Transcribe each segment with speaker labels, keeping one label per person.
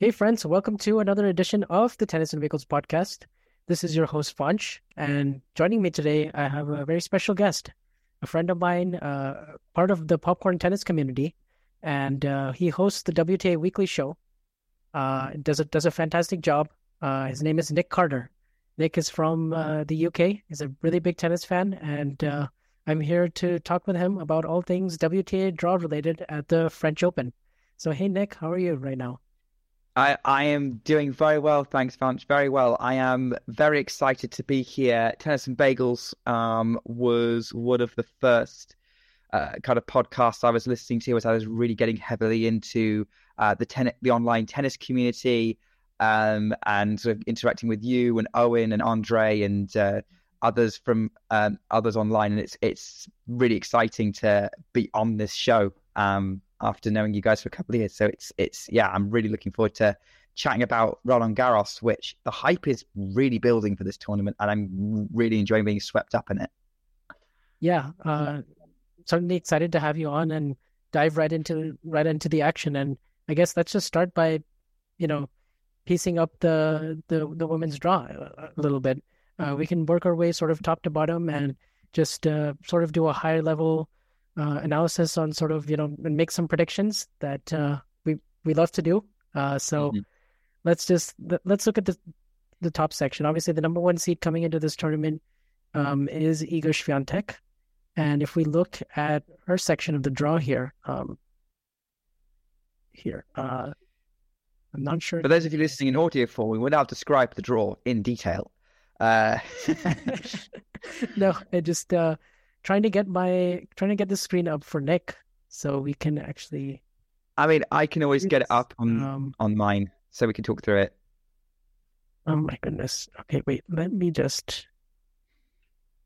Speaker 1: Hey, friends, welcome to another edition of the Tennis and Bagels podcast. This is your host, Vansh, and joining me today, I have a very special guest, a friend of mine, uh, part of the popcorn tennis community, and uh, he hosts the WTA Weekly Show. Uh, does a does a fantastic job. Uh, his name is Nick Carter. Nick is from uh, the UK. He's a really big tennis fan, and uh, I'm here to talk with him about all things WTA draw related at the French Open. So, hey, Nick, how are you right now?
Speaker 2: I, I am doing very well, thanks, Vansh. Very well. I am very excited to be here. Tennis and Bagels um, was one of the first uh, kind of podcasts I was listening to as I was really getting heavily into uh, the ten- the online tennis community um, and sort of interacting with you and Owen and Andre and uh, others from um, others online. And it's it's really exciting to be on this show. Um, after knowing you guys for a couple of years. So it's it's yeah, I'm really looking forward to chatting about Roland Garros, which the hype is really building for this tournament, and I'm really enjoying being swept up in it.
Speaker 1: Yeah, uh, certainly excited to have you on and dive right into right into the action. And I guess let's just start by, you know, piecing up the the the women's draw a, a little bit. Uh, we can work our way sort of top to bottom and just uh, sort of do a higher level uh, analysis on sort of you know and make some predictions that uh, we we love to do. Uh, so mm-hmm. let's just let's look at the the top section. Obviously, the number one seed coming into this tournament um, is Iga Swiatek, and if we look at her section of the draw here, um, here, uh, I'm not sure.
Speaker 2: For those of you listening in audio form, we will now describe the draw in detail. Uh...
Speaker 1: no, I just uh, trying to get my trying to get the screen up for Nick so we can actually.
Speaker 2: I mean, I can always get it up on um, on mine so we can talk through it.
Speaker 1: Oh my goodness! Okay, wait. Let me just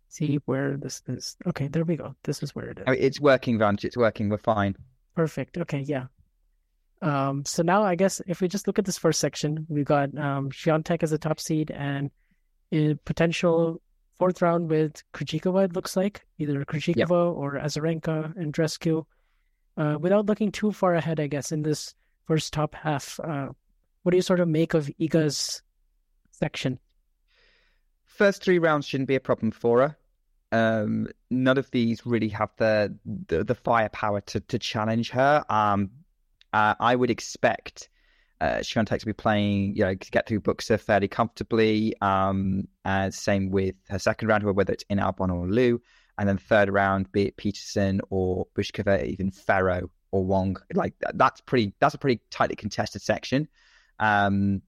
Speaker 1: see where this is. Okay, there we go. This is where it is.
Speaker 2: I mean, it's working, Vansh. It's working. We're fine.
Speaker 1: Perfect. Okay, yeah. Um, so now I guess if we just look at this first section, we got um, Swiatek as a top seed and a potential fourth round with Krejcikova, it looks like either Krejcikova yep. or Azarenka and Drescu. Uh, without looking too far ahead, I guess in this first top half, uh, what do you sort of make of Iga's section?
Speaker 2: First three rounds shouldn't be a problem for her. Um, none of these really have the the, the firepower to to challenge her. Um, uh, I would expect uh, Swiatek to be playing, you know, to get through Bucsa fairly comfortably. Um, uh, same with her second round, whether it's in Albon or Liu, and then third round, be it Peterson or Bouzkova, even Ferro or Wong. Like that's pretty. That's a pretty tightly contested section. Um,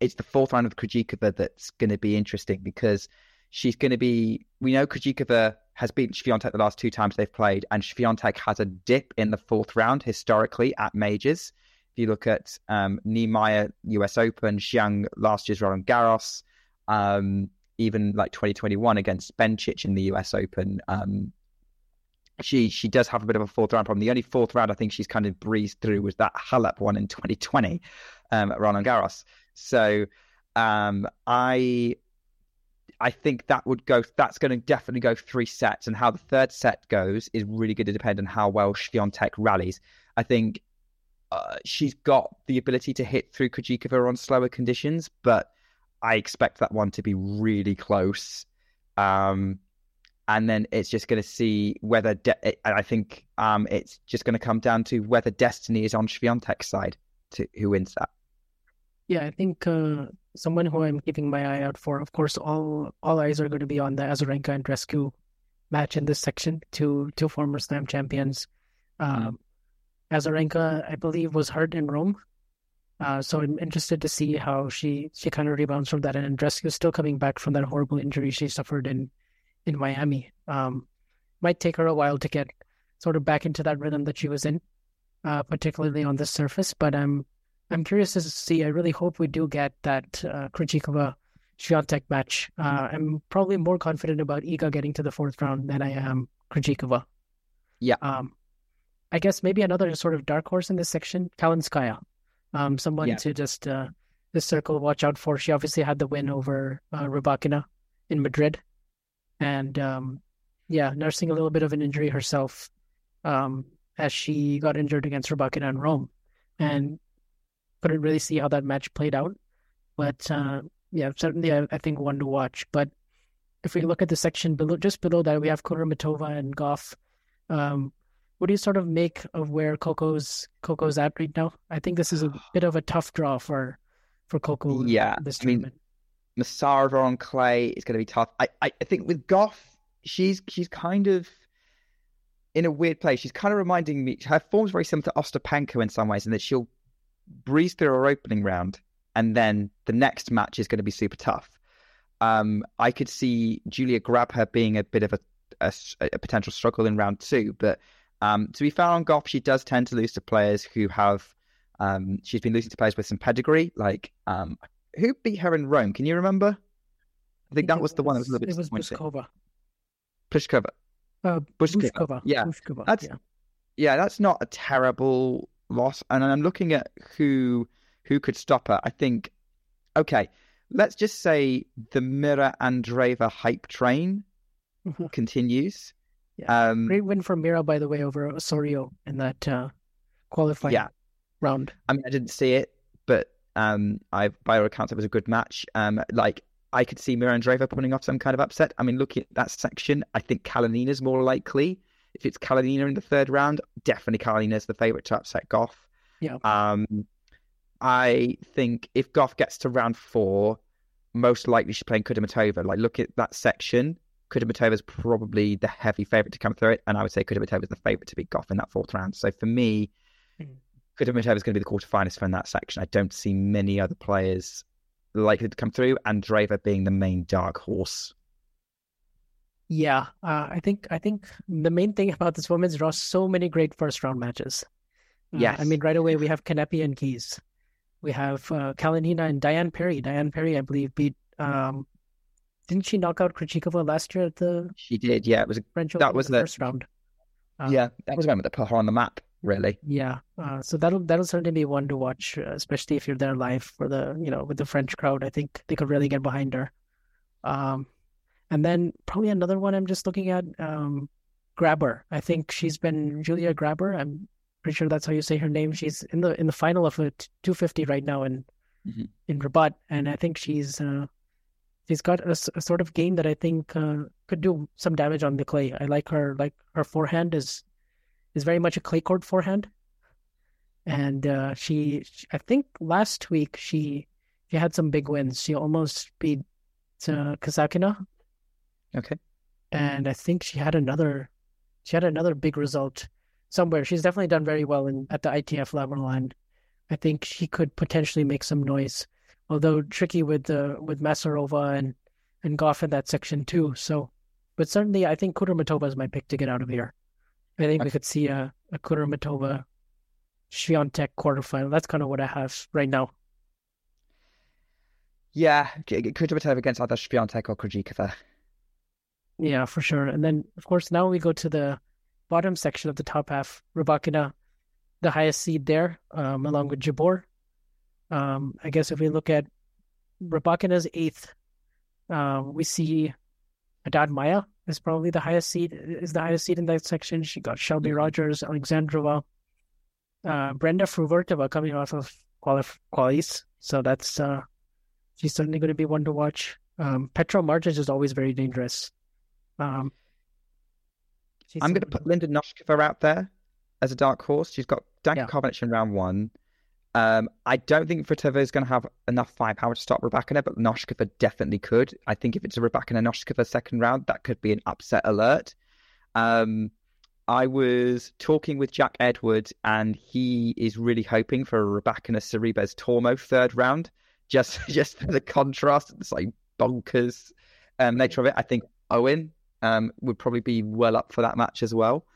Speaker 2: it's the fourth round of Krejcikova that's going to be interesting because she's going to be. We know Krejcikova has beaten Swiatek the last two times they've played, and Swiatek has a dip in the fourth round historically at majors. If you look at um, Niemeier US Open, Zheng last year's Roland Garros, um, even like 2021 against Bencic in the US Open, um, she she does have a bit of a fourth round problem. The only fourth round I think she's kind of breezed through was that Halep one in 2020 um, at Roland Garros. So um, I I think that would go. That's going to definitely go three sets, and how the third set goes is really going to depend on how well Swiatek rallies. I think uh, she's got the ability to hit through Krejcikova on slower conditions, but I expect that one to be really close. Um, and then it's just going to see whether de- I think um, it's just going to come down to whether destiny is on Swiatek's side to who wins that.
Speaker 1: Yeah, I think uh, someone who I'm keeping my eye out for. Of course, all all eyes are going to be on the Azarenka and Andreescu match in this section. Two two former Slam champions. Um, Azarenka, I believe, was hurt in Rome, uh, so I'm interested to see how she she kind of rebounds from that. And Andreescu is still coming back from that horrible injury she suffered in in Miami. Um, might take her a while to get sort of back into that rhythm that she was in, uh, particularly on the surface. But I'm I'm curious to see. I really hope we do get that uh, Krejcikova Swiatek match. Uh, I'm probably more confident about Iga getting to the fourth round than I am Krejcikova.
Speaker 2: Yeah.
Speaker 1: Um, I guess maybe another sort of dark horse in this section, Kalinskaya. Um, someone
Speaker 2: Yeah.
Speaker 1: to just uh, this circle watch out for. She obviously had the win over uh, Rybakina in Madrid, and um, yeah, nursing a little bit of an injury herself um, as she got injured against Rybakina in Rome, and couldn't really see how that match played out. But uh, yeah, certainly I, I think one to watch. But if we look at the section below, just below that, we have Kudermetova and Gauff. Um, what do you sort of make of where Coco's Coco's at right now? I think this is a bit of a tough draw for for Coco.
Speaker 2: Yeah,
Speaker 1: this
Speaker 2: I mean. Masarova on clay is going to be tough. I, I, I think with Gauff, she's she's kind of in a weird place. She's kind of reminding me. Her form's very similar to Ostapenko in some ways, in that she'll breeze through her opening round, and then the next match is going to be super tough. Um, I could see Julia Grabher being a bit of a, a, a potential struggle in round two, but um, to be fair on Gauff, she does tend to lose to players who have. Um, she's been losing to players with some pedigree, like um, who beat her in Rome? Can you remember? I think that
Speaker 1: it
Speaker 2: was the one that was a little bit
Speaker 1: It was. Buskova.
Speaker 2: Pliskova.
Speaker 1: Uh,
Speaker 2: Bushkova.
Speaker 1: Bushkova.
Speaker 2: Yeah.
Speaker 1: Bushkova,
Speaker 2: That's-
Speaker 1: yeah.
Speaker 2: Yeah, that's not a terrible loss. And I'm looking at who who could stop her. I think, okay, let's just say the Mira Andreeva hype train
Speaker 1: Mhm.
Speaker 2: continues.
Speaker 1: Yeah.
Speaker 2: Um,
Speaker 1: Great win for Mira, by the way, over Osorio in that uh, qualifying
Speaker 2: Yeah.
Speaker 1: round.
Speaker 2: I mean, I didn't see it, but um, I by all accounts it was a good match. Um, like I could see Mira Andreeva putting off some kind of upset. I mean, looking at that section, I think Kalinina's more likely. If it's Kalinina in the third round, definitely Kalinina's the favorite to upset Gauff.
Speaker 1: Yeah.
Speaker 2: Um, I think if Gauff gets to round four, most likely she's playing Kudermetova. Like, look at that section. Kudermetova's probably the heavy favorite to come through it, and I would say Kudermetova's the favorite to beat Gauff in that fourth round. So for me,
Speaker 1: Mm.
Speaker 2: Kudermetova is going to be the quarterfinalist for that section. I don't see many other players likely to come through, and Draver being the main dark horse.
Speaker 1: Yeah, uh, I think I think the main thing about this women's draw, is so many great first round matches. Uh, I mean, right away we have Kanepi and Keys. We have uh, Kalinina and Diane Parry. Diane Parry, I believe, beat. Um, didn't she knock out Krejcikova last year at the
Speaker 2: She did, yeah. It was, a,
Speaker 1: French
Speaker 2: That
Speaker 1: Open
Speaker 2: was
Speaker 1: the
Speaker 2: the-
Speaker 1: first round? Uh,
Speaker 2: yeah, that was a moment that put her on the map, really.
Speaker 1: Yeah, uh, so that'll that'll certainly be one to watch, uh, especially if you're there live for the you know with the French crowd. I think they could really get behind her. Um, and then probably another one I'm just looking at, um, Grabher. I think she's been Julia Grabher. I'm pretty sure that's how you say her name. She's in the in the final of a t- 250 right now in
Speaker 2: Mhm.
Speaker 1: in Rabat, and I think she's uh, she's got a, a sort of game that I think uh, could do some damage on the clay. I like her like her forehand is is very much a clay court forehand, and uh, she, she- I think last week she she had some big wins. She almost beat uh, Kasatkina,
Speaker 2: Okay.
Speaker 1: and I think she had another she had another big result somewhere. She's definitely done very well in at the ITF level, and I think she could potentially make some noise. Although tricky with uh, with Masarova and and Goff in that section too. So, but certainly I think Kudermetova is my pick to get out of here. I think we could see a, a Kudermetova Swiatek quarterfinal. That's kind of what I have right now.
Speaker 2: Yeah, Kudermetova against either Swiatek or Krejcikova.
Speaker 1: Yeah, for sure. And then, of course, now we go to the bottom section of the top half. Rybakina, the highest seed there, um, along with Jabeur. Um, I guess if we look at Rybakina's eighth, um, we see Haddad Maia is probably the highest seed. Is the highest seed in that section. She got Shelby Rogers, Alexandrova, uh, Brenda Fruhvirtova coming off of qualif- qualies. So that's uh, she's certainly going to be one to watch. Um, Petra Martic is always very dangerous. Um,
Speaker 2: I'm going to put Linda Noskova out there as a dark horse. She's got Danka
Speaker 1: Yeah.
Speaker 2: In round one. Um, I don't think Kvitova is going to have enough firepower to stop Rybakina, but Noskova definitely could. I think if it's a Rybakina Noskova second round, that could be an upset alert. Um, I was talking with Jack Edwards, and he is really hoping for a Rybakina Sorribes Tormo third round, just just for the contrast. It's like bonkers um, nature of it. I think Owen um, would probably be well up for that match as well.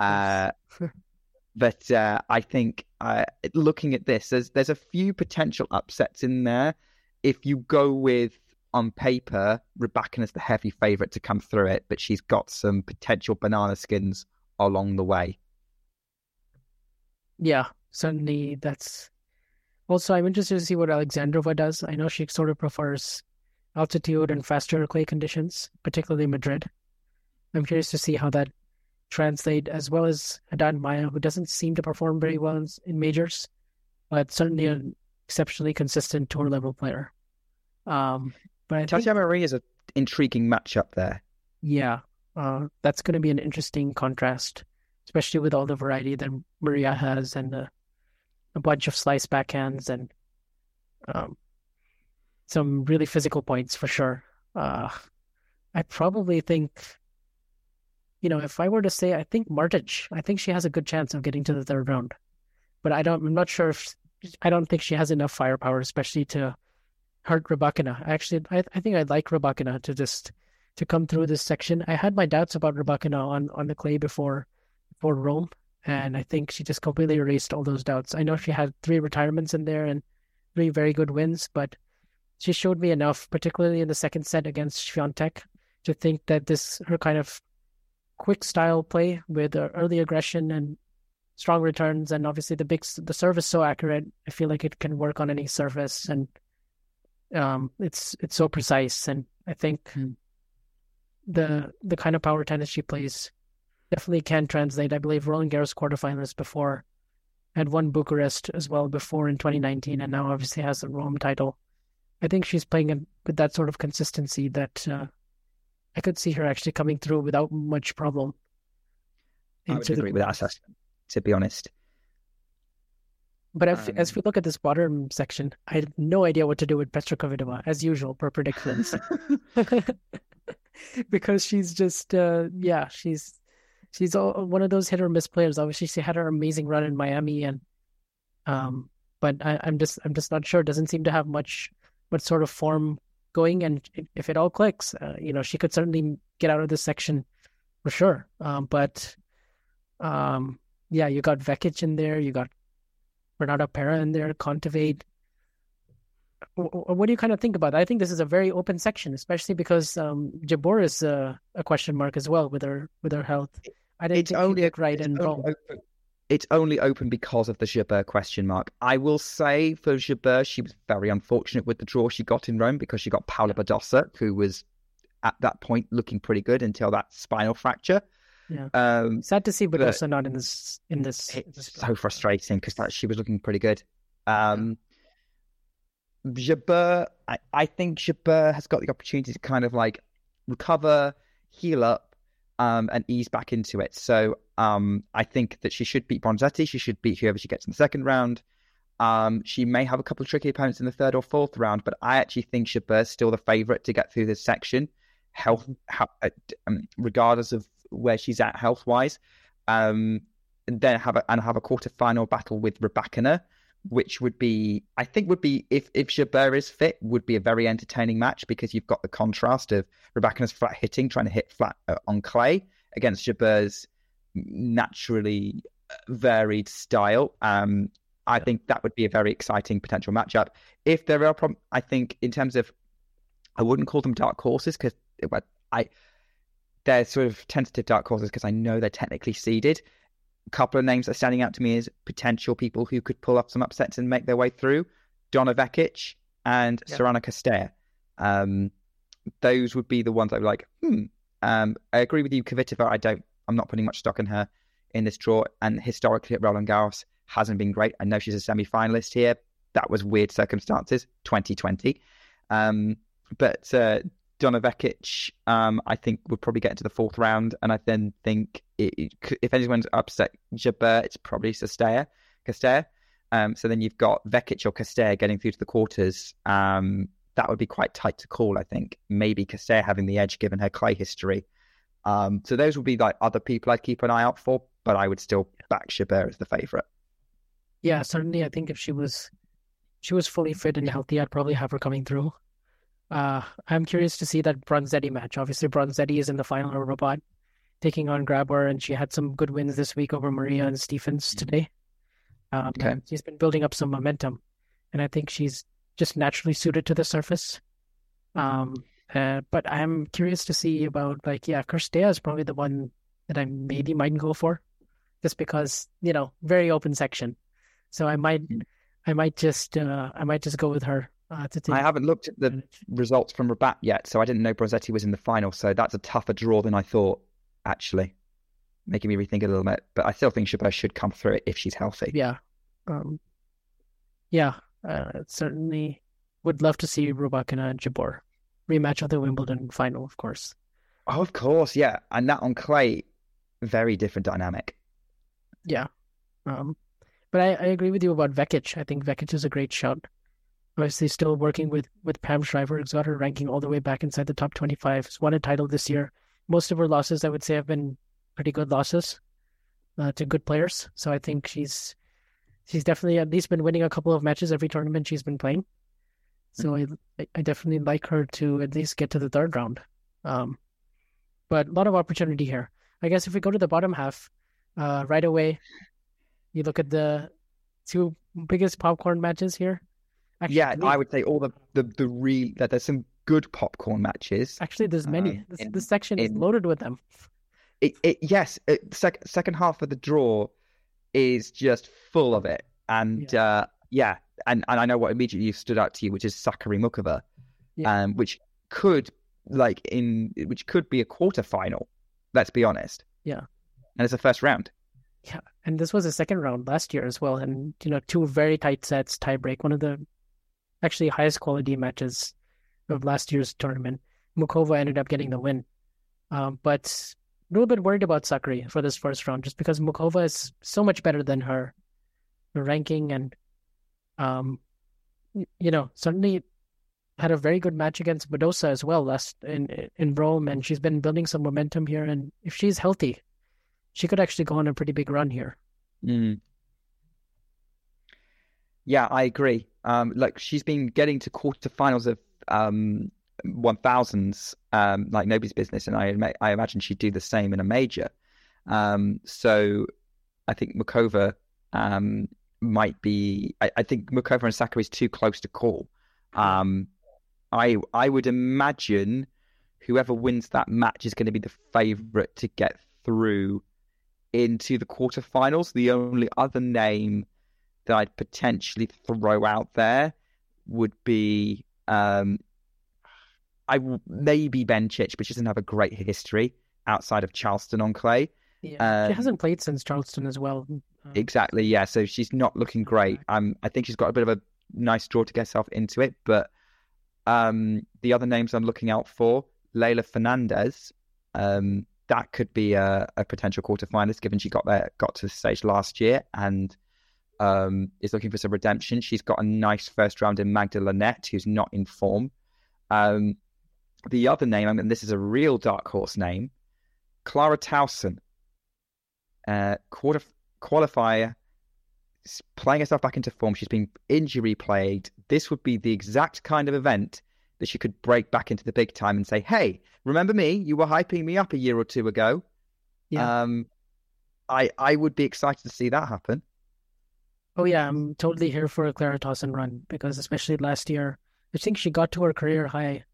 Speaker 2: Uh, but uh, I think uh, looking at this, there's there's a few potential upsets in there. If you go with on paper, Rebecca is the heavy favourite to come through it, but she's got some potential banana skins along the way.
Speaker 1: Yeah, certainly. That's also I'm interested to see what Alexandrova does. I know she sort of prefers altitude and faster clay conditions, particularly Madrid. I'm curious to see how that translate, as well as Haddad Maia, who doesn't seem to perform very well in, in majors, but certainly an exceptionally consistent tour level player. Um, but I
Speaker 2: Tatjana Maria is an intriguing matchup there.
Speaker 1: Yeah, uh, that's going to be an interesting contrast, especially with all the variety that Maria has and a bunch of slice backhands and um, some really physical points for sure. Uh, I probably think you know, if I were to say, I think Martic, I think she has a good chance of getting to the third round, but I don't. I'm not sure if I don't think she has enough firepower, especially to hurt Rybakina. Actually, I, I think I'd like Rybakina to just to come through this section. I had my doubts about Rybakina on on the clay before before Rome, and I think she just completely erased all those doubts. I know she had three retirements in there and three very good wins, but she showed me enough, particularly in the second set against Swiatek, to think that this her kind of quick style play with early aggression and strong returns, and obviously the big the service so accurate. I feel like it can work on any surface, and um, it's it's so precise. And I think mm. the the kind of power tennis she plays definitely can translate. I believe Roland Garros quarterfinalist before had won Bucharest as well before in 2019, and now obviously has the Rome title. I think she's playing with that sort of consistency that uh, I could see her actually coming through without much problem.
Speaker 2: I would agree with that assessment, to be honest.
Speaker 1: But if, um, as we look at this bottom section, I have no idea what to do with Petra Kvitova, as usual, per predictions. because she's just, uh, yeah, she's she's all, one of those hit or miss players. Obviously, she had her amazing run in Miami, and um, but I, I'm just I'm just not sure. Doesn't seem to have much what sort of form going, and if it all clicks, uh, you know, she could certainly get out of this section for sure. Um, but um, yeah, you got Vekic in there, you got Renata Pera in there, Kontaveit. What do you kind of think about that? I think this is a very open section, especially because um, Jabeur is a, a, question mark as well with her with her health. I didn't it's only a, right and wrong. Open,
Speaker 2: it's only open because of the Jabeur question mark. I will say for Jabeur, she was very unfortunate with the draw she got in Rome because she got Paola Badosa, who was at that point looking pretty good until that spinal fracture.
Speaker 1: Yeah. Um, Sad to see Badosa not in this. In this,
Speaker 2: it's this so frustrating because she was looking pretty good. Um, Jabeur, I, I think Jabeur has got the opportunity to kind of like recover, heal up, um, and ease back into it. So um, I think that she should beat Bronzetti. She should beat whoever she gets in the second round. Um, she may have a couple of tricky opponents in the third or fourth round, but I actually think is still the favourite to get through this section, health, uh, um, regardless of where she's at health wise. Um, and then have a and have a quarter final battle with Rybakina, which would be I think would be if if Jabeur is fit would be a very entertaining match because you've got the contrast of Rybakina's flat hitting trying to hit flat uh, on clay against Jabeur's naturally varied style. Um, I yeah. think that would be a very exciting potential matchup. If there are problems, I think in terms of, I wouldn't call them dark horses because I they're sort of tentative dark horses because I know they're technically seeded. A couple of names that are standing out to me as potential people who could pull off some upsets and make their way through: Donna Vekic and yeah. Cirstea. Um, those would be the ones I would like. Hmm. Um, I agree with you, Kvitova. I don't I'm not putting much stock in her in this draw. And historically at Roland Garros hasn't been great. I know she's a semi finalist here. That was weird circumstances, 2020. Um, but uh, Donna Vekic, um, I think, would probably get into the fourth round. And I then think it, if anyone's upset Jabeur, it's probably Cirstea. Cirstea. Um, so then you've got Vekic or Cirstea getting through to the quarters. Um, that would be quite tight to call, I think. Maybe Cirstea having the edge given her clay history. Um, so those would be like other people I'd keep an eye out for, but I would still back Jabeur as the favourite.
Speaker 1: Yeah, certainly. I think if she was she was fully fit and healthy, I'd probably have her coming through. Uh, I'm curious to see that Bronzetti match. Obviously, Bronzetti is in the final Rabat taking on Grabher, and she had some good wins this week over Maria and Stephens mm-hmm. today. Um, okay. She's been building up some momentum, and I think she's just naturally suited to the surface. Um, uh, but I'm curious to see about like yeah, Cirstea is probably the one that I maybe might go for, just because you know very open section, so I might mm. I might just uh, I might just go with her. Uh,
Speaker 2: I haven't looked at the results from Rabat yet, so I didn't know Bronzetti was in the final. So that's a tougher draw than I thought. Actually, making me rethink a little bit. But I still think Jabeur should come through it if she's healthy.
Speaker 1: Yeah, um, yeah, uh, certainly would love to see Rybakina and Jabeur rematch of the Wimbledon final, of course.
Speaker 2: Oh, of course, yeah, and that on clay, very different dynamic.
Speaker 1: Yeah, um, but I, I agree with you about Vekic. I think Vekic is a great shot. Obviously, still working with with Pam Shriver. Got her ranking all the way back inside the top twenty-five. Has won a title this year. Most of her losses, I would say, have been pretty good losses uh, to good players. So I think she's she's definitely at least been winning a couple of matches every tournament she's been playing. So. I I definitely like her to at least get to the third round. Um, but a lot of opportunity here. I guess if we go to the bottom half, uh, right away, you look at the two biggest popcorn matches here.
Speaker 2: Actually, yeah, I would say all the the the real that there's some good popcorn matches.
Speaker 1: Actually, there's many. Uh, this, in, this section in, is loaded with them.
Speaker 2: It, it yes, it, sec, second half of the draw is just full of it, and yeah. Uh, yeah, and and I know what immediately stood out to you, which is Sakkari Muchova, yeah. um, which could like in which could be a quarter final. Let's be honest.
Speaker 1: Yeah,
Speaker 2: and it's a first round.
Speaker 1: Yeah, and this was a second round last year as well, and you know two very tight sets, tiebreak, one of the actually highest quality matches of last year's tournament. Muchova ended up getting the win, um, but a little bit worried about Sakkari for this first round, just because Muchova is so much better than her, her ranking, and um, you know certainly had a very good match against Badosa as well last in in Rome, and she's been building some momentum here. And if she's healthy, she could actually go on a pretty big run here.
Speaker 2: Mm. Yeah, I agree. Um, like she's been getting to quarterfinals of um, one thousands, um, like nobody's business, and I I imagine she'd do the same in a major. Um, so I think Muchova um, might be. I, I think Muchova and Sakkari is too close to call. Um, I I would imagine whoever wins that match is going to be the favorite to get through into the quarterfinals. The only other name that I'd potentially throw out there would be um, I maybe Bencic, but she doesn't have a great history outside of Charleston on clay.
Speaker 1: Yeah, um, she hasn't played since Charleston as well.
Speaker 2: Exactly, yeah. So she's not looking great. Um, I think she's got a bit of a nice draw to get herself into it. But um, the other names I'm looking out for, Leylah Fernandez. Um, that could be a, a potential quarterfinalist, given she got there, got to the stage last year, and um, is looking for some redemption. She's got a nice first round in Magda Linette, who's not in form. Um, the other name, I mean, this is a real dark horse name, Clara Tauson. uh, quarter qualifier, playing herself back into form. She's been injury plagued. This would be the exact kind of event that she could break back into the big time and say, "Hey, remember me? You were hyping me up a year or two ago." Yeah. Um, I I would be excited to see that happen.
Speaker 1: Oh yeah, I'm totally here for a Clara Tauson run because especially last year, I think she got to her career high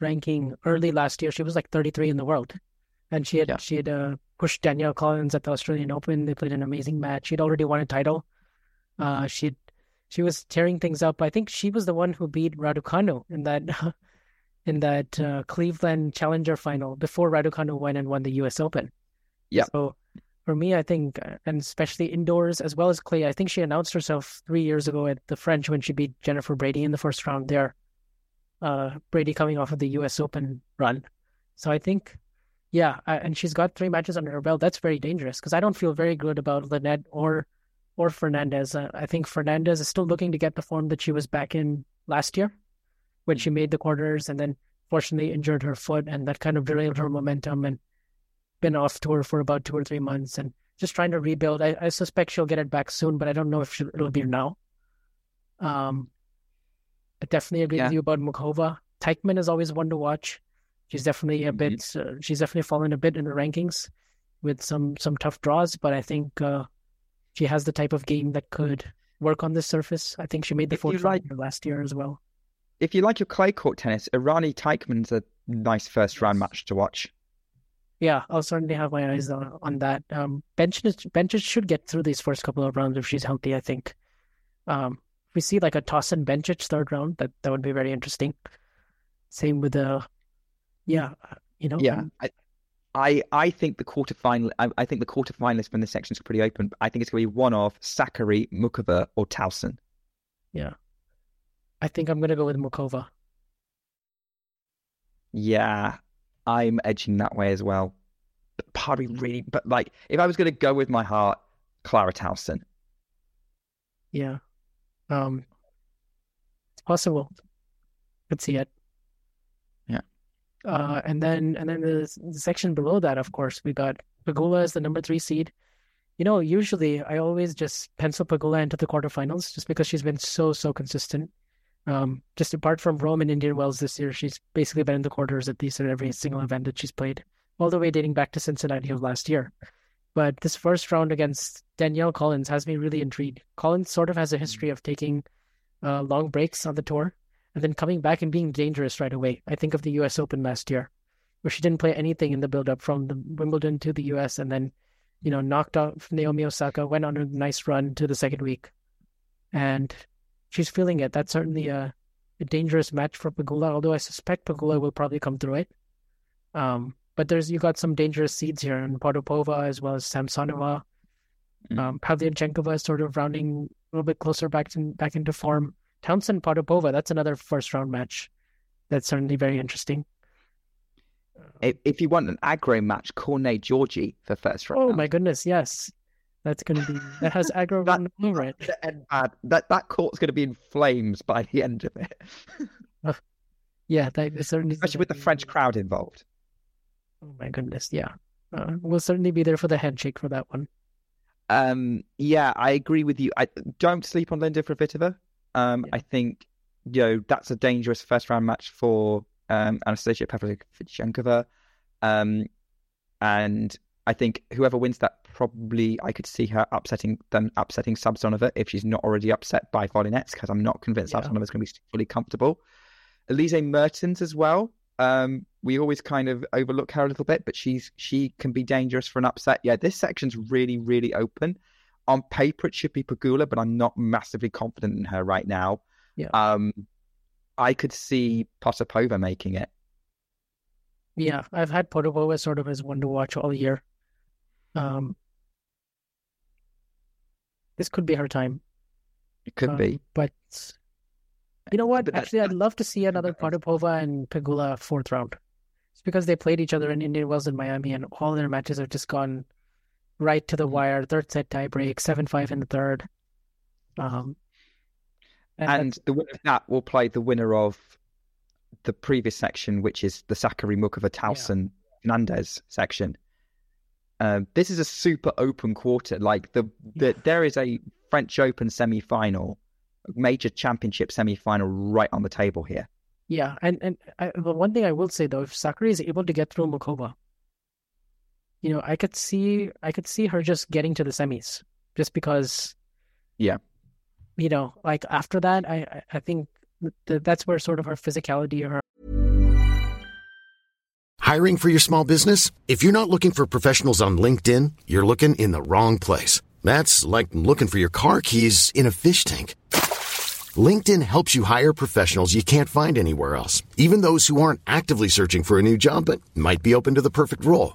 Speaker 1: ranking early last year. She was like 33 in the world, and she had yeah. she had uh, pushed Danielle Collins at the Australian Open. They played an amazing match. She'd already won a title. Uh, she'd she was tearing things up. I think she was the one who beat Raducanu in that in that uh, Cleveland Challenger final before Raducanu went and won the U.S. Open.
Speaker 2: Yeah.
Speaker 1: So for me, I think, uh, and especially indoors as well as clay, I think she announced herself three years ago at the French when she beat Jennifer Brady in the first round there. Uh, Brady coming off of the U.S. Open run. So I think, yeah, and she's got three matches under her belt. That's very dangerous because I don't feel very good about Linette or or Fernandez. Uh, I think Fernandez is still looking to get the form that she was back in last year when she made the quarters and then fortunately injured her foot and that kind of derailed her momentum and been off tour for about two or three months and just trying to rebuild. I, I suspect she'll get it back soon, but I don't know if it'll be now. Um, I definitely agree yeah. with you about Muchova. Teichmann is always one to watch. She's definitely a mm-hmm. bit. Uh, she's definitely fallen a bit in the rankings with some some tough draws, but I think uh, she has the type of game that could work on this surface. I think she made the fourth like, last year as well.
Speaker 2: If you like your clay court tennis, Errani Teichmann's a nice first round match to watch.
Speaker 1: Yeah, I'll certainly have my eyes on, on that. Um, benches benches should get through these first couple of rounds if she's healthy. I think. Um, if we see like a Tauson Bencic third round, that that would be very interesting. Same with the, yeah, you know.
Speaker 2: Yeah, um, I, I, I think the quarterfinal. I, I think the quarterfinalists from this section is pretty open. I think it's going to be one of Sakkari, Muchova, or Tauson.
Speaker 1: Yeah, I think I'm going to go with Muchova.
Speaker 2: Yeah, I'm edging that way as well. But me really, but like, if I was going to go with my heart, Clara Tauson.
Speaker 1: Yeah, um, it's possible. Could see it. Uh, and then and then the, the, section below that, of course, we got Pegula as the number three seed. You know, usually I always just pencil Pegula into the quarterfinals just because she's been so so consistent. Um, just apart from Rome and Indian Wells this year, she's basically been in the quarters at least at every single event that she's played, all the way dating back to Cincinnati of last year. But this first round against Danielle Collins has me really intrigued. Collins sort of has a history of taking uh, long breaks on the tour and then coming back and being dangerous right away. I think of the U.S. Open last year, where she didn't play anything in the build-up from the Wimbledon to the U.S. and then, you know, knocked off Naomi Osaka, went on a nice run to the second week, and she's feeling it. That's certainly a, a dangerous match for Pegula, although I suspect Pegula will probably come through it. Um, but there's you got some dangerous seeds here, and Potapova as well as Samsonova. Mm. Um, Pavlyuchenkova is sort of rounding a little bit closer back to, back into form. Townsend Potapova, that's another first round match. That's certainly very interesting.
Speaker 2: If you want an aggro match, Cornet Georgie for first round.
Speaker 1: Oh my goodness, yes. That's going to be that has aggro that, over it.
Speaker 2: That, that that court's going to be in flames by the end of it.
Speaker 1: uh, yeah, that certainly
Speaker 2: especially with the French crowd involved.
Speaker 1: Oh my goodness, yeah. Uh, we'll certainly be there for the handshake for that one.
Speaker 2: Um, yeah, I agree with you. I don't sleep on Linda Fruhvirtova. Um, yeah. I think you know that's a dangerous first round match for um, Anastasia Pavlyuchenkova. Um, and I think whoever wins that probably I could see her upsetting them upsetting Samsonova if she's not already upset by Volinets because I'm not convinced yeah. Is going to be fully comfortable. Elise Mertens as well. Um, we always kind of overlook her a little bit, but she's she can be dangerous for an upset. Yeah, this section's really really open on paper it should be Pegula, but I'm not massively confident in her right now.
Speaker 1: Yeah.
Speaker 2: Um, I could see Potapova making it.
Speaker 1: Yeah, I've had Potapova sort of as one to watch all year. Um, this could be her time.
Speaker 2: It could be,
Speaker 1: um, but you know what? Actually, I'd love to see another Potapova and Pegula fourth round. It's because they played each other in Indian Wells in Miami, and all their matches have just gone right to the mm-hmm. wire, third set tiebreak, seven five in the third. Um,
Speaker 2: and, and the winner of that will play the winner of the previous section, which is the Sakkari Muchova Tauson yeah. Fernandez section. Um, this is a super open quarter. Like the, the yeah. there is a French Open semi final, major championship semi final right on the table here.
Speaker 1: Yeah, and and I, the one thing I will say though, if Sakkari is able to get through Muchova, you know, I could see I could see her just getting to the semis just because.
Speaker 2: Yeah.
Speaker 1: You know, like after that, I I think th- that's where sort of her physicality, her.
Speaker 3: Hiring for your small business? If you're not looking for professionals on LinkedIn, you're looking in the wrong place. That's like looking for your car keys in a fish tank. LinkedIn helps you hire professionals you can't find anywhere else, even those who aren't actively searching for a new job but might be open to the perfect role.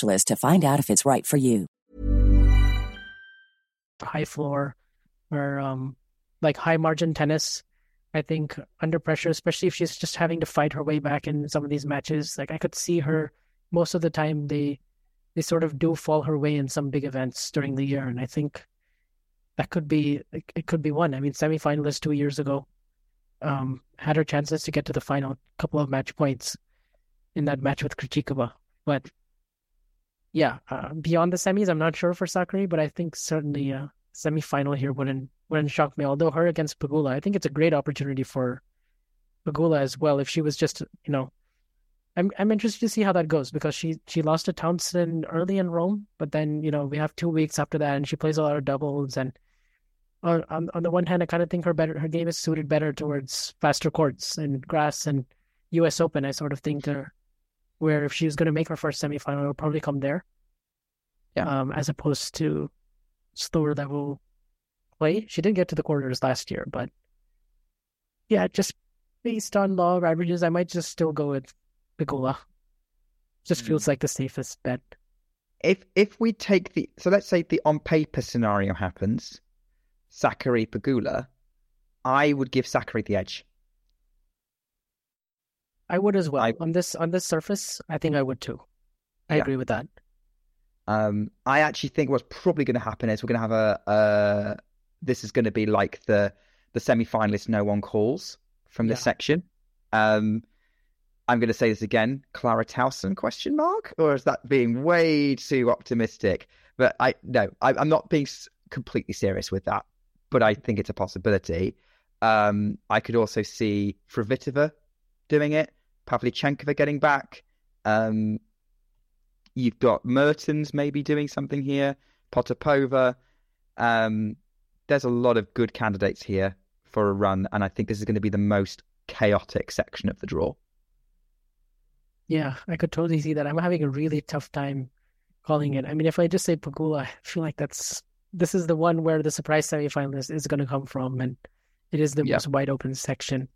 Speaker 4: to find out if it's right for you.
Speaker 1: high floor or um like high margin tennis. I think under pressure, especially if she's just having to fight her way back in some of these matches, like I could see her most of the time they they sort of do fall her way in some big events during the year, and I think that could be it could be one. I mean, semifinalist two years ago, um, had her chances to get to the final, couple of match points in that match with Krejcikova, but yeah, uh, beyond the semis, I'm not sure for Sakkari, but I think certainly a semifinal here wouldn't wouldn't shock me. Although her against Pegula, I think it's a great opportunity for Pegula as well. If she was just, you know, I'm I'm interested to see how that goes because she she lost to Townsend early in Rome, but then you know we have two weeks after that, and she plays a lot of doubles. And on on, on the one hand, I kind of think her better her game is suited better towards faster courts and grass and U.S. Open. I sort of think her where if she's going to make her first semifinal, it'll probably come there.
Speaker 2: Yeah.
Speaker 1: Um, as opposed to slower level play. She didn't get to the quarters last year, but yeah, just based on law of averages, I might just still go with Pegula. Just
Speaker 2: Mm.
Speaker 1: feels like the safest bet.
Speaker 2: If if we take the so let's say the on paper scenario happens, Sakkari Pegula, I would give Sakkari the edge.
Speaker 1: I would as well.
Speaker 2: I-
Speaker 1: On this on this surface, I think I would too. I
Speaker 2: Yeah.
Speaker 1: agree with that.
Speaker 2: Um, I actually think what's probably going to happen is we're going to have a, a this is going to be like the the semi finalist no one calls from this
Speaker 1: Yeah.
Speaker 2: section. Um, I'm going to say this again, Clara Tauson question mark, or is that being way too optimistic? But I no, I, I'm not being s- completely serious with that, but I think it's a possibility. Um, I could also see Fruhvirtova doing it, Pavlyuchenkova getting back. Um, you've got Mertens maybe doing something here, Potapova. Um, there's a lot of good candidates here for a run, and I think this is going to be the most chaotic section of the draw.
Speaker 1: Yeah, I could totally see that. I'm having a really tough time calling it. I mean, if I just say Pegula, I feel like that's this is the one where the surprise semifinalist is going to come from, and it is the
Speaker 2: Yeah.
Speaker 1: most wide open section.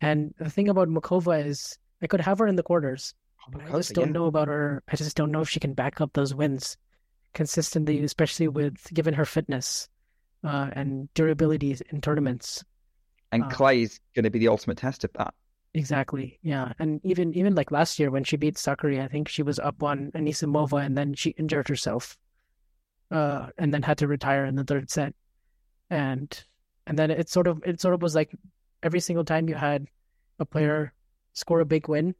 Speaker 1: And the thing about Muchova is, I could have her in the quarters, but I just don't
Speaker 2: yeah.
Speaker 1: know about her. I just don't know if she can back up those wins consistently, especially with given her fitness uh, and durability in tournaments.
Speaker 2: And
Speaker 1: Uh,
Speaker 2: Clay's going to be the ultimate test of that.
Speaker 1: Exactly. Yeah. And even even like last year when she beat Sakkari, I think she was up on Anisimova and then she injured herself. Uh and then had to retire in the third set. And and then it sort of it sort of was like every single time you had a player score a big win,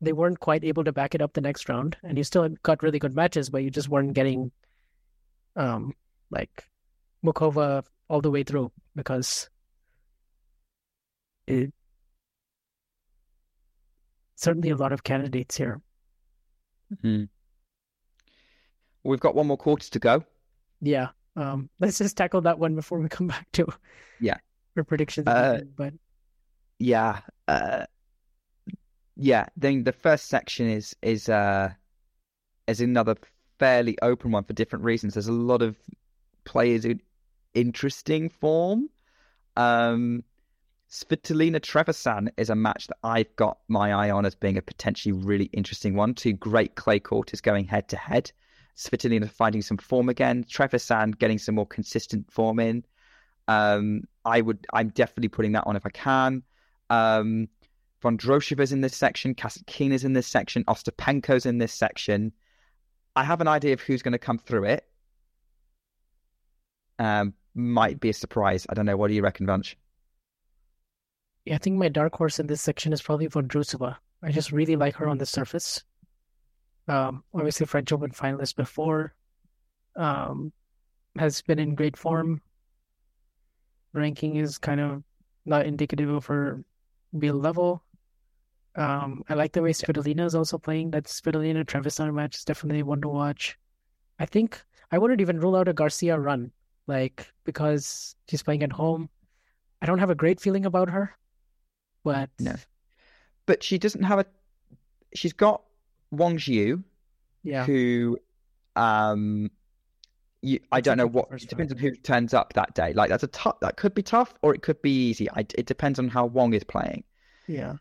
Speaker 1: they weren't quite able to back it up the next round. And you still got really good matches, but you just weren't getting um like Muchova all the way through because it certainly a lot of candidates here.
Speaker 2: We've got one more quarter to go.
Speaker 1: Yeah. Um, let's just tackle that one before we come back to
Speaker 2: Yeah.
Speaker 1: For predictions.
Speaker 2: Uh,
Speaker 1: but
Speaker 2: Yeah, uh, yeah. Then the first section is is uh is another fairly open one for different reasons. There's a lot of players in interesting form. Um, Svitolina Trevisan is a match that I've got my eye on as being a potentially really interesting one. Two great clay courters going head to head. Svitolina finding some form again. Trevisan getting some more consistent form in. Um, I would, I'm definitely putting that on if I can. Um, Vondrousova's in this section. Kasatkina's in this section. Ostapenko's in this section. I have an idea of who's going to come through it. Um, might be a surprise. I don't know. What do you reckon, Vansh?
Speaker 1: Yeah, I think my dark horse in this section is probably Von Vondrousova. I just really like her on the surface. Um, obviously French Open finalist before. Um, has been in great form. Ranking is kind of not indicative of her real level. Um, I like the way Svitolina is also playing. That Svitolina Trevisan match is definitely one to watch. I think I wouldn't even rule out a Garcia run, like because she's playing at home. I don't have a great feeling about her, but
Speaker 2: no. But she doesn't have a. She's got Wang Xiyu,
Speaker 1: yeah,
Speaker 2: who, um, you, I don't know what. It depends on who turns up that day. Like that's a tough. That could be tough, or it could be easy. I, it depends on how Wang is playing.
Speaker 1: Yeah.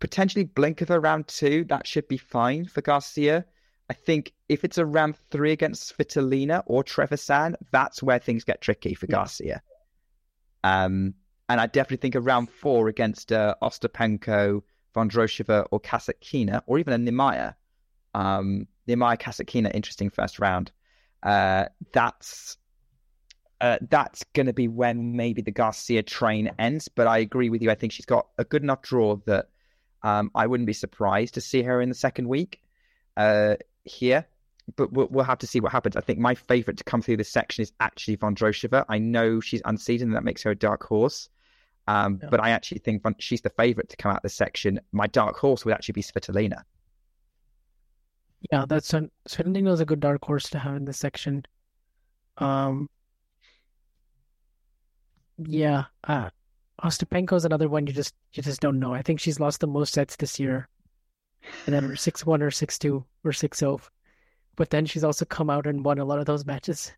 Speaker 2: Potentially Blinkova round two. That should be fine for Garcia. I think if it's a round three against Svitolina or Trevisan, that's where things get tricky for yeah. Garcia. Um, and I definitely think a round four against uh, Ostapenko, Vondrousova, or Kasatkina, or even a Niemeier. Um, Niemeier Kasatkina, interesting first round. Uh, that's uh, that's going to be when maybe the Garcia train ends. But I agree with you. I think she's got a good enough draw that um, I wouldn't be surprised to see her in the second week uh, here. But we'll, we'll, have to see what happens. I think my favorite to come through this section is actually Vondrousova. I know she's unseeded, and that makes her a dark horse. Um, yeah. But I actually think she's the favorite to come out this section. My dark horse would actually be Svitolina.
Speaker 1: Yeah, that's a, Svitolina is a good dark horse to have in this section. Um, yeah, uh, Ostapenko is another one you just you just don't know. I think she's lost the most sets this year, and then six one or six two or six zero. But then she's also come out and won a lot of those matches.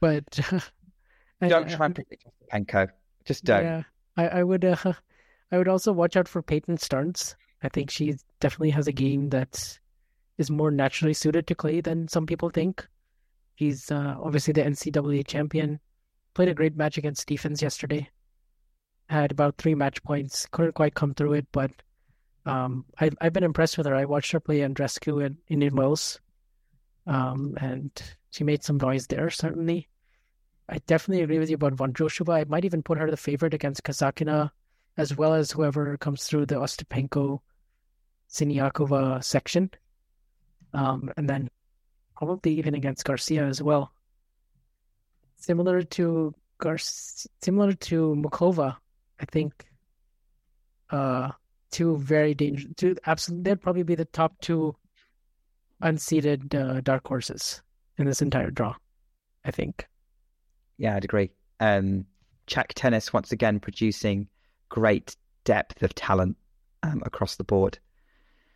Speaker 1: But
Speaker 2: don't try and predict Ostapenko. Just don't.
Speaker 1: Yeah, I, I would. Uh, I would also watch out for Peyton Stearns. I think she definitely has a game that is more naturally suited to clay than some people think. He's uh, obviously the NCAA champion. Played a great match against Stephens yesterday. Had about three match points. Couldn't quite come through it, but um, I, I've been impressed with her. I watched her play Andreescu in Indian Wells, um, and she made some noise there, certainly. I definitely agree with you about Vondrousova. I might even put her the favorite against Kasatkina, as well as whoever comes through the Ostapenko Siniakova section. Um, and then probably even against Garcia as well similar to Gar- similar to Muchova, I think. Uh, two very dangerous, two absolutely. They'd probably be the top two unseeded uh, dark horses in this entire draw. I think.
Speaker 2: Yeah, I'd agree. Um, Czech tennis once again producing great depth of talent um, across the board.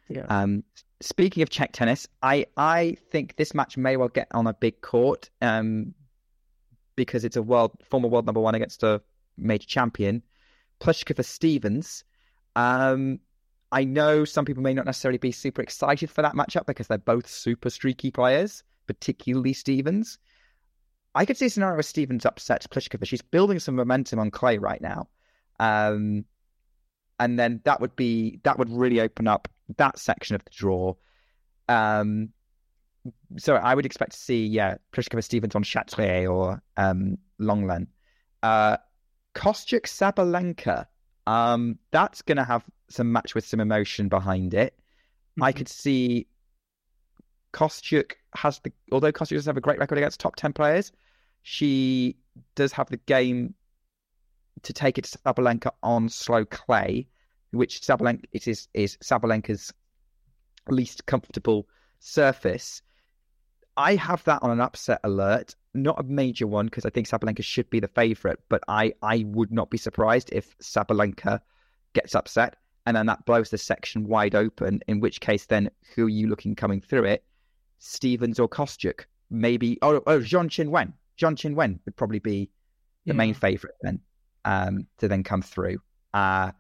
Speaker 1: Yeah.
Speaker 2: Um, speaking of Czech tennis, I I think this match may well get on a big court. Um, because it's a world former world number one against a major champion. Pliskova Stephens. Um, I know some people may not necessarily be super excited for that matchup because they're both super streaky players, particularly Stephens. I could see a scenario where Stephens upsets Pliskova. She's building some momentum on clay right now. Um, and then that would be that would really open up that section of the draw. Um, so I would expect to see, yeah, Pliskova Stephens on Chatrier or um, Lenglen. Uh, Kostyuk Sabalenka, um, that's going to have some match with some emotion behind it. Mm-hmm. I could see Kostyuk has the, although Kostyuk doesn't have a great record against top 10 players, she does have the game to take it to Sabalenka on slow clay, which Sabalenka, it is, is Sabalenka's least comfortable surface. I have that on an upset alert, not a major one because I think Sabalenka should be the favourite, but I, I would not be surprised if Sabalenka gets upset and then that blows the section wide open, in which case then who are you looking coming through it? Stephens or Kostyuk? Maybe, oh, oh wen. Qinwen. Zheng Wen would probably be the yeah. main favourite then um, to then come through. Uh,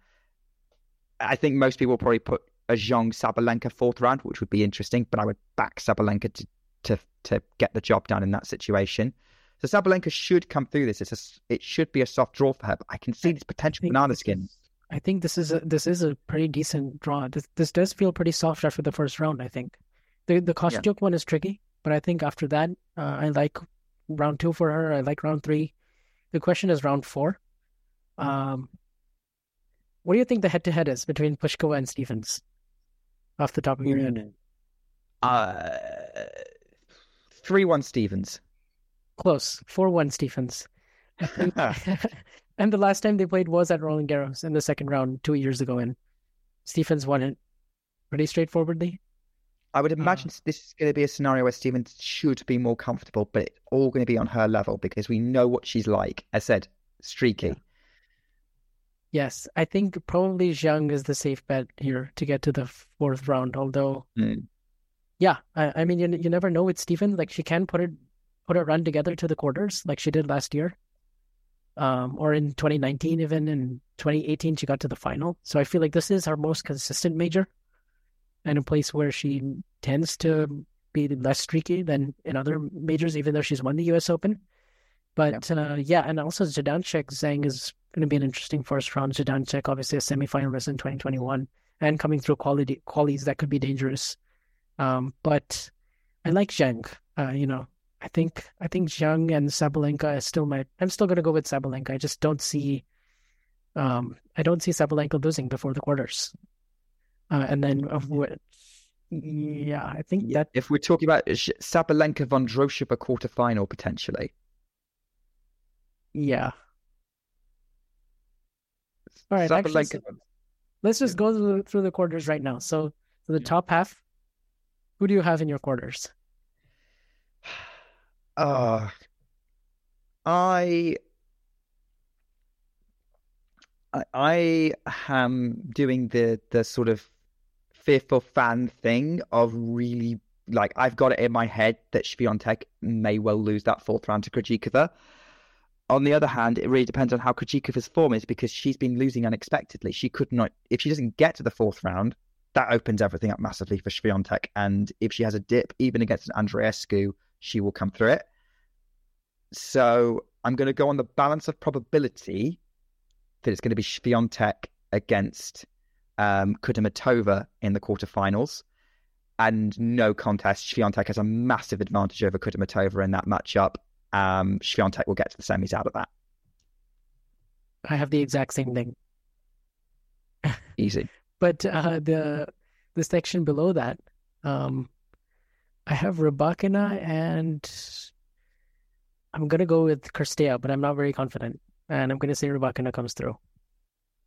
Speaker 2: I think most people probably put a Zheng Sabalenka fourth round, which would be interesting, but I would back Sabalenka to to to get the job done in that situation. So Sabalenka should come through this. It's a, it should be a soft draw for her. But I can see this potential banana skin.
Speaker 1: I think this is a this is a pretty decent draw. This this does feel pretty soft after the first round. I think The the Kostyuk one is tricky, but I think after that, uh, I like round two for her. I like round three. The question is round four. Um, what do you think the head to head is between Pliskova and Stephens? Off the top of your head,
Speaker 2: Uh, three one Stephens.
Speaker 1: close four one Stephens. I think, and the last time they played was at Roland Garros in the second round two years ago, and Stephens won it pretty straightforwardly.
Speaker 2: I would
Speaker 1: Uh.
Speaker 2: imagine this is going to be a scenario where Stephens should be more comfortable, but it's all going to be on her level because we know what she's like. I said, streaky.
Speaker 1: Yes, I think probably Zheng is the safe bet here to get to the fourth round. Although,
Speaker 2: Mm.
Speaker 1: yeah, I, I mean, you you never know with Stephen. Like she can put it put a run together to the quarters, like she did last year, um, or in 2019, even in 2018, she got to the final. So I feel like this is her most consistent major, and a place where she tends to be less streaky than in other majors, even though she's won the U.S. Open. But uh, yeah, and also Zidansek Zheng is going to be an interesting first round. Zidansek, obviously a semifinalist in 2021, and coming through quality qualities that could be dangerous. Um, but I like Zheng. Uh, you know, I think I think Zheng and Sabalenka is still my. I'm still going to go with Sabalenka. I just don't see. Um, I don't see Sabalenka losing before the quarters. Uh, and then of what? Yeah, I think that
Speaker 2: If we're talking about Sabalenka Vondrousova quarterfinal potentially,
Speaker 1: yeah. All right, actually,
Speaker 2: Sabalenka.
Speaker 1: so- Let's just go through, through the quarters right now. So, for the top half, who do you have in your quarters?
Speaker 2: Uh, I, I, I am doing the the sort of fearful fan thing of really like I've got it in my head that Swiatek may well lose that fourth round to Krejcikova. On the other hand, it really depends on how Krejcikova's form is because she's been losing unexpectedly. She could not, if she doesn't get to the fourth round, that opens everything up massively for Swiatek. And if she has a dip, even against an Andreescu, she will come through it. So I'm going to go on the balance of probability that it's going to be Swiatek against um, Kudermetova in the quarterfinals. And no contest, Swiatek has a massive advantage over Kudermetova in that matchup. Um, Swiatek will get to the semis out of that.
Speaker 1: I have the exact same thing.
Speaker 2: Easy.
Speaker 1: But uh, the the section below that, um, I have Rybakina and I'm gonna go with Cirstea, but I'm not very confident, and I'm gonna say Rybakina comes through.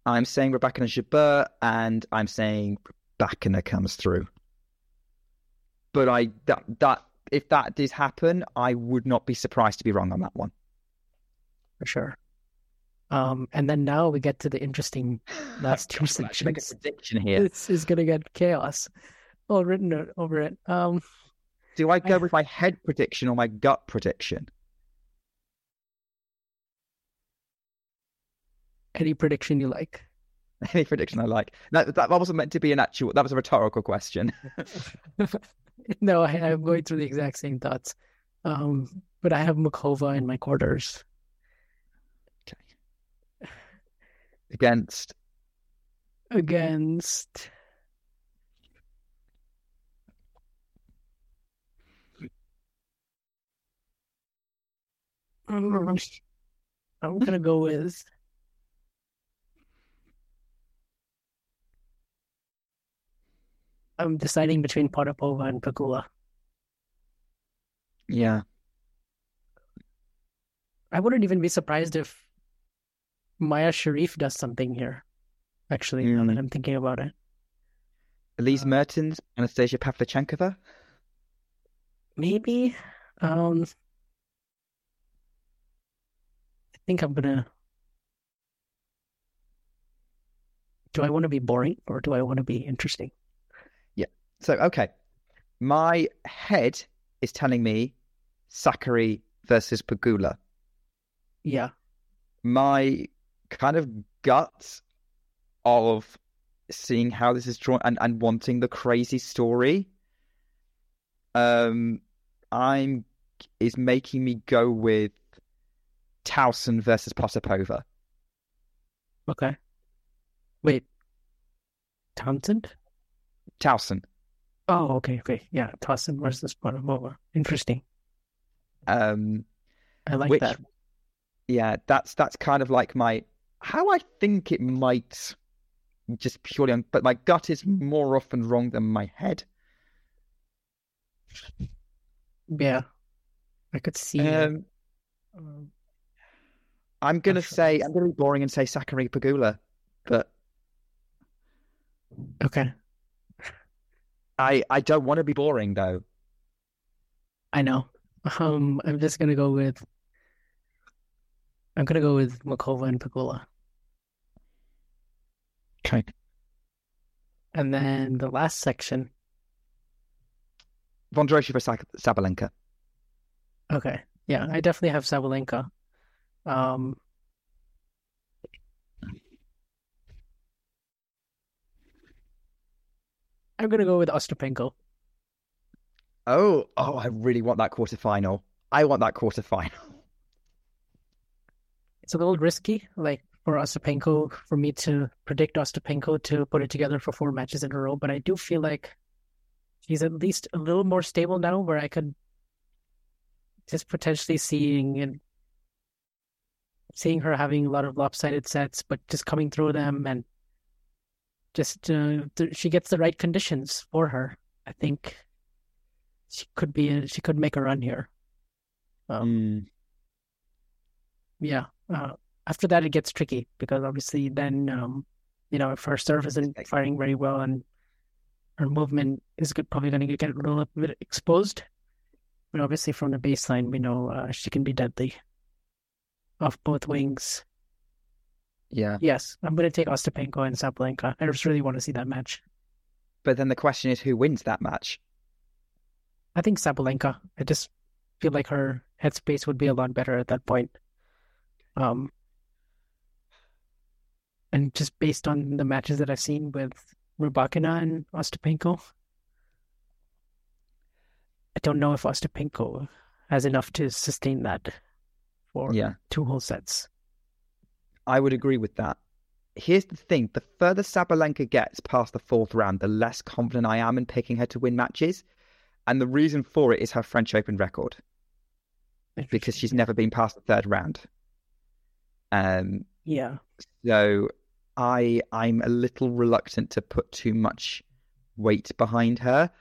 Speaker 2: I'm saying Rybakina Jabeur, and I'm saying Rybakina comes through. But I that that if that did happen, I would not be surprised to be wrong on that one.
Speaker 1: for sure. Um, and then now we get to the interesting last two
Speaker 2: God, I make a
Speaker 1: sections.
Speaker 2: prediction here.
Speaker 1: This is gonna get chaos all written over it. Um,
Speaker 2: Do I go
Speaker 1: I-
Speaker 2: with my head prediction or my gut prediction?
Speaker 1: any prediction you like.
Speaker 2: Any prediction I like. That that wasn't meant to be an actual. That was a rhetorical question.
Speaker 1: No, I, I'm going through the exact same thoughts. Um, but I have Muchova in my quarters.
Speaker 2: Against
Speaker 1: against Um, I'm gonna go with I'm deciding between Potapova and Pegula.
Speaker 2: yeah.
Speaker 1: I wouldn't even be surprised if Mayar Sherif does something here. Actually,
Speaker 2: Mm.
Speaker 1: I'm thinking about it.
Speaker 2: Elise Mertens, Anastasia Pavlyuchenkova.
Speaker 1: Maybe. Um, I think I'm gonna. Do I want to be boring or do I want to be interesting?
Speaker 2: So okay, my head is telling me Sakkari versus Pegula.
Speaker 1: Yeah.
Speaker 2: my kind of gut of seeing how this is drawn and, and wanting the crazy story um i'm is making me go with Tauson versus Potapova.
Speaker 1: Okay. Wait. Townsend?
Speaker 2: Tauson.
Speaker 1: Oh, okay, okay. Yeah, Tauson versus Bonamova. Interesting.
Speaker 2: Um,
Speaker 1: I like
Speaker 2: which,
Speaker 1: that.
Speaker 2: yeah, that's that's kind of like my how I think it might just purely on, but my gut is more often wrong than my head.
Speaker 1: Yeah, I could see.
Speaker 2: Um,
Speaker 1: Um,
Speaker 2: I'm gonna
Speaker 1: sure.
Speaker 2: say I'm gonna be boring and say Sakkari Pegula, but
Speaker 1: okay,
Speaker 2: I I don't want to be boring though.
Speaker 1: I know. Um, I'm just gonna go with. I'm gonna go with Muchova and Pegula,
Speaker 2: Okay.
Speaker 1: and then the last section.
Speaker 2: Vondrousova for Sabalenka.
Speaker 1: Okay, yeah, I definitely have Sabalenka. Um, I'm gonna go with Ostapenko.
Speaker 2: Oh, oh, I really want that quarterfinal. I want that quarterfinal.
Speaker 1: It's a little risky, like for Ostapenko, for me to predict Ostapenko to put it together for four matches in a row, but I do feel like she's at least a little more stable now, where I could just potentially seeing and seeing her having a lot of lopsided sets, but just coming through them and just uh, th- she gets the right conditions for her. I think she could be she could make a run here. Um,
Speaker 2: Mm,
Speaker 1: Yeah. Uh, after that, it gets tricky because obviously then, um, you know, if her serve isn't firing very well and her movement is good, probably going to get a little bit exposed. But obviously, from the baseline, we know uh, she can be deadly off both wings.
Speaker 2: Yeah.
Speaker 1: Yes, I'm going to take Ostapenko and Sabalenka. I just really want to see that match.
Speaker 2: But then the question is who wins that match?
Speaker 1: I think Sabalenka. I just feel like her headspace would be a lot better at that point. Um, and just based on the matches that I've seen with Rybakina and Ostapenko, I don't know if Ostapenko has enough to sustain that for
Speaker 2: Yeah.
Speaker 1: two whole sets.
Speaker 2: I would agree with that. Here's the thing the further Sabalenka gets past the fourth round, the less confident I am in picking her to win matches. And the reason for it is her French Open record, because she's never been past the third round. Um,
Speaker 1: Yeah.
Speaker 2: so I I'm a little reluctant to put too much weight behind her.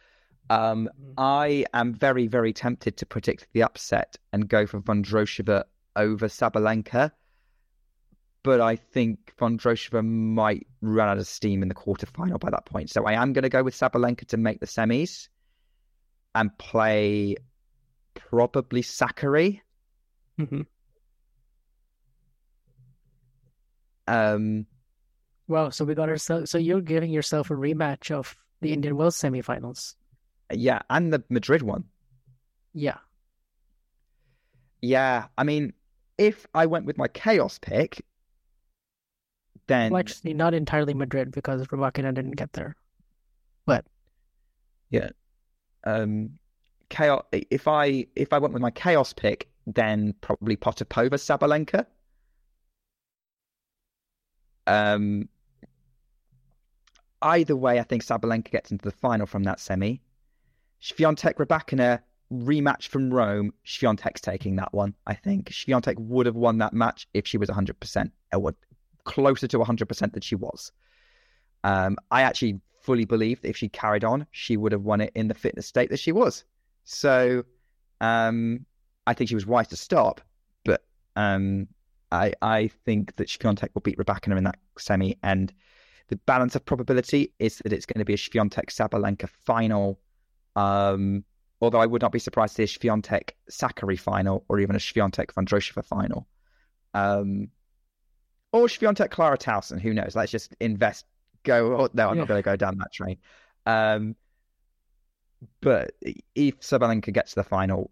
Speaker 2: Um, I am very, very tempted to predict the upset and go for Vondrousova over Sabalenka. But I think Vondrousova might run out of steam in the quarterfinal by that point. So I am going to go with Sabalenka to make the semis and play probably Sakkari.
Speaker 1: Mhm.
Speaker 2: Um,
Speaker 1: Wow. So we got ourselves. So you're giving yourself a rematch of the Indian Wells semifinals.
Speaker 2: yeah, and the Madrid one.
Speaker 1: Yeah.
Speaker 2: Yeah, I mean, if I went with my chaos pick, then
Speaker 1: Well, actually, not entirely Madrid because Rybakina didn't get there. But
Speaker 2: um chaos if I if I went with my chaos pick, then probably Potapova Sabalenka. Um either way, I think Sabalenka gets into the final from that semi. Swiatek Rybakina rematch from Rome. Swiatek's taking that one, I think. Swiatek would have won that match if she was 100%, or would- closer to 100% than she was. Um, I actually fully believe that if she carried on, she would have won it in the fitness state that she was. So um, I think she was wise to stop, but um, I I think that Swiatek will beat Rybakina in that semi, and the balance of probability is that it's going to be a Swiatek Sabalenka final. Um, although I would not be surprised to see a Swiatek Sakkari final or even a Swiatek Vondrousova final. Um, or Swiatek Clara Tauson, who knows? Let's just invest. Go. Oh, no, I'm
Speaker 1: Yeah.
Speaker 2: not going to go down that train. Um, but if Sabalenka gets to the final,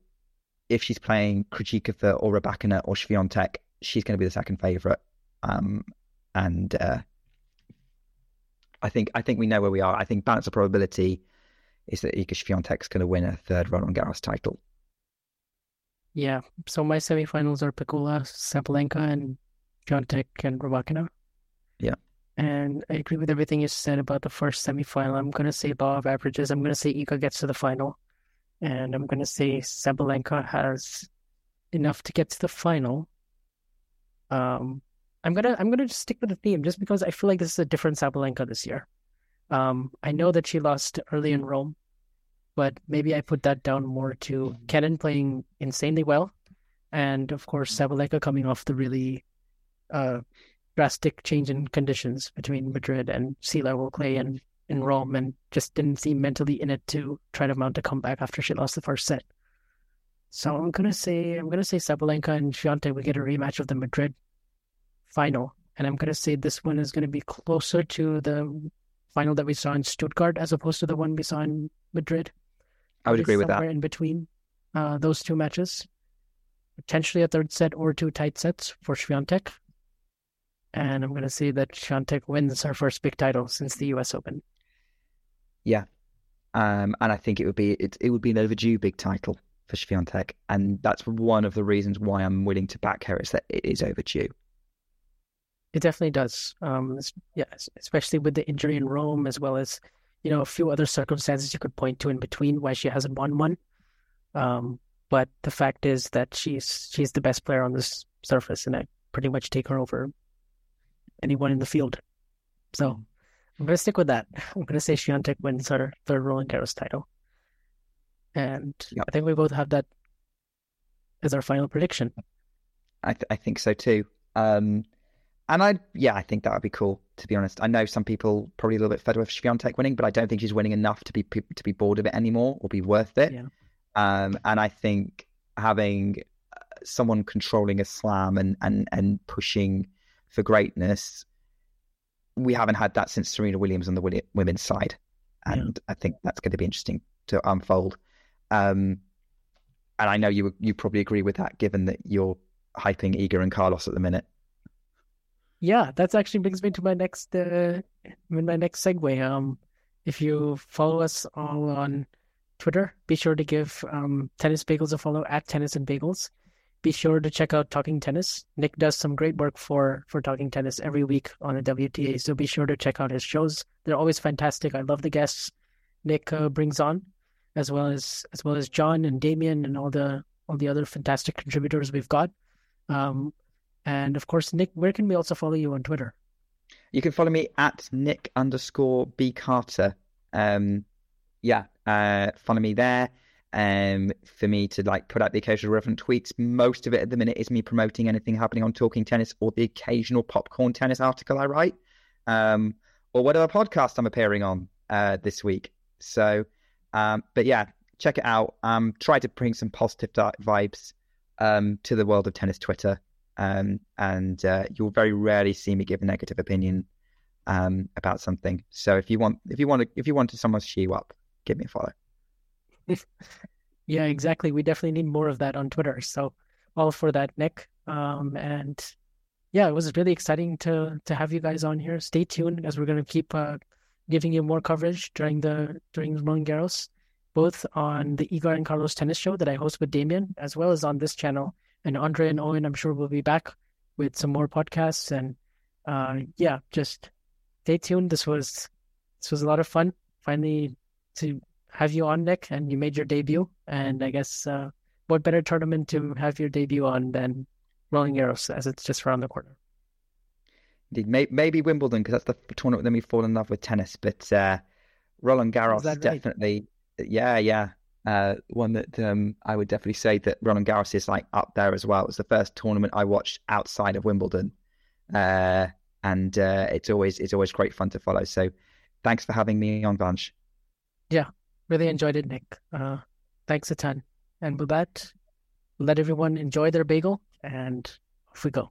Speaker 2: if she's playing Krejcikova or Rybakina or Swiatek, she's going to be the second favorite. Um, and uh, I think I think we know where we are. I think balance of probability is that Iga Swiatek's going to win a third Roland Garros title.
Speaker 1: yeah. So my semifinals are Pegula, Sabalenka, and Swiatek and Rybakina.
Speaker 2: Yeah.
Speaker 1: And I agree with everything you said about the first semifinal. I'm going to say law of averages. I'm going to say Iga gets to the final. And I'm going to say Sabalenka has enough to get to the final. Um, I'm gonna I'm gonna just stick with the theme just because I feel like this is a different Sabalenka this year. Um, I know that she lost early in Rome, but maybe I put that down more to Kenin playing insanely well, and of course Sabalenka coming off the really uh, drastic change in conditions between Madrid and sea level clay in, in Rome, and just didn't seem mentally in it to try to mount a comeback after she lost the first set. So I'm gonna say I'm gonna say Sabalenka and Swiatek we get a rematch of the Madrid final, and I'm gonna say this one is gonna be closer to the final that we saw in Stuttgart as opposed to the one we saw in Madrid.
Speaker 2: I would agree with that.
Speaker 1: Somewhere in between uh, those two matches, potentially a third set or two tight sets for Swiatek. And I'm gonna say that Swiatek wins her first big title since the U.S. Open.
Speaker 2: Yeah, um, and I think it would be it, it would be an overdue big title for Swiatek, and that's one of the reasons why I'm willing to back her is that it is overdue.
Speaker 1: It definitely does. Um, yeah, especially with the injury in Rome, as well as you know a few other circumstances you could point to in between why she hasn't won one. Um, but the fact is that she's she's the best player on this surface, and I pretty much take her over anyone in the field. So I'm going to stick with that. I'm going to say Swiatek wins her third Roland Garros title. And
Speaker 2: Yep.
Speaker 1: I think we both have that as our final prediction.
Speaker 2: I th- I think so too. Um, and I yeah, I think that would be cool. To be honest, I know some people probably a little bit fed with Swiatek winning, but I don't think she's winning enough to be to be bored of it anymore or be worth it.
Speaker 1: Yeah.
Speaker 2: Um, and I think having uh, someone controlling a slam and and and pushing for greatness, we haven't had that since Serena Williams on the women's side, and I think that's going to be interesting to unfold. Um, and I know you you probably agree with that, given that you're hyping Iga and Carlos at the minute.
Speaker 1: Yeah, that actually brings me to my next uh, my next segue. Um, if you follow us all on Twitter, be sure to give um, Tennis Bagels a follow at Tennis and Bagels. Be sure to check out Talking Tennis. Nick does some great work for for Talking Tennis every week on the WTA, so be sure to check out his shows. They're always fantastic. I love the guests Nick uh, brings on, as well as as well as John and Damien and all the all the other fantastic contributors we've got. Um, and of course, Nick, where can we also follow you on Twitter?
Speaker 2: You can follow me at Nick underscore B Carter. Um, yeah, uh, follow me there. Um, for me to like put out the occasional relevant tweets. Most of it at the minute is me promoting anything happening on Talking Tennis or the occasional popcorn tennis article I write, um, or whatever podcast I'm appearing on uh, this week. So, um, but yeah, check it out. Um, try to bring some positive vibes um, to the world of tennis Twitter. Um, and uh, you'll very rarely see me give a negative opinion um, about something. So if you want, if you want to, if you want to someone you up, give me a follow.
Speaker 1: Yeah, exactly. We definitely need more of that on Twitter. So all for that, Nick. Um, and yeah, it was really exciting to to have you guys on here. Stay tuned as we're going to keep uh, giving you more coverage during the during Roland Garros, both on the Iga and Carlos Tennis Show that I host with Damien, as well as on this channel. And Andre and Owen, I'm sure will be back with some more podcasts. And uh, yeah, just stay tuned. This was this was a lot of fun. Finally, to have you on, Nick, and you made your debut. And I guess uh, what better tournament to have your debut on than Roland Garros, as it's just around the corner.
Speaker 2: Indeed, maybe Wimbledon because that's the tournament that we fall in love with tennis. But uh, Roland Garros
Speaker 1: right?
Speaker 2: definitely, yeah, yeah, uh, one that um, I would definitely say that Roland Garros is like up there as well. It was the first tournament I watched outside of Wimbledon, uh, and uh, it's always it's always great fun to follow. So, thanks for having me on, Vansh.
Speaker 1: Really enjoyed it, Nick. Uh, thanks a ton. And with that, let everyone enjoy their bagel, and off we go.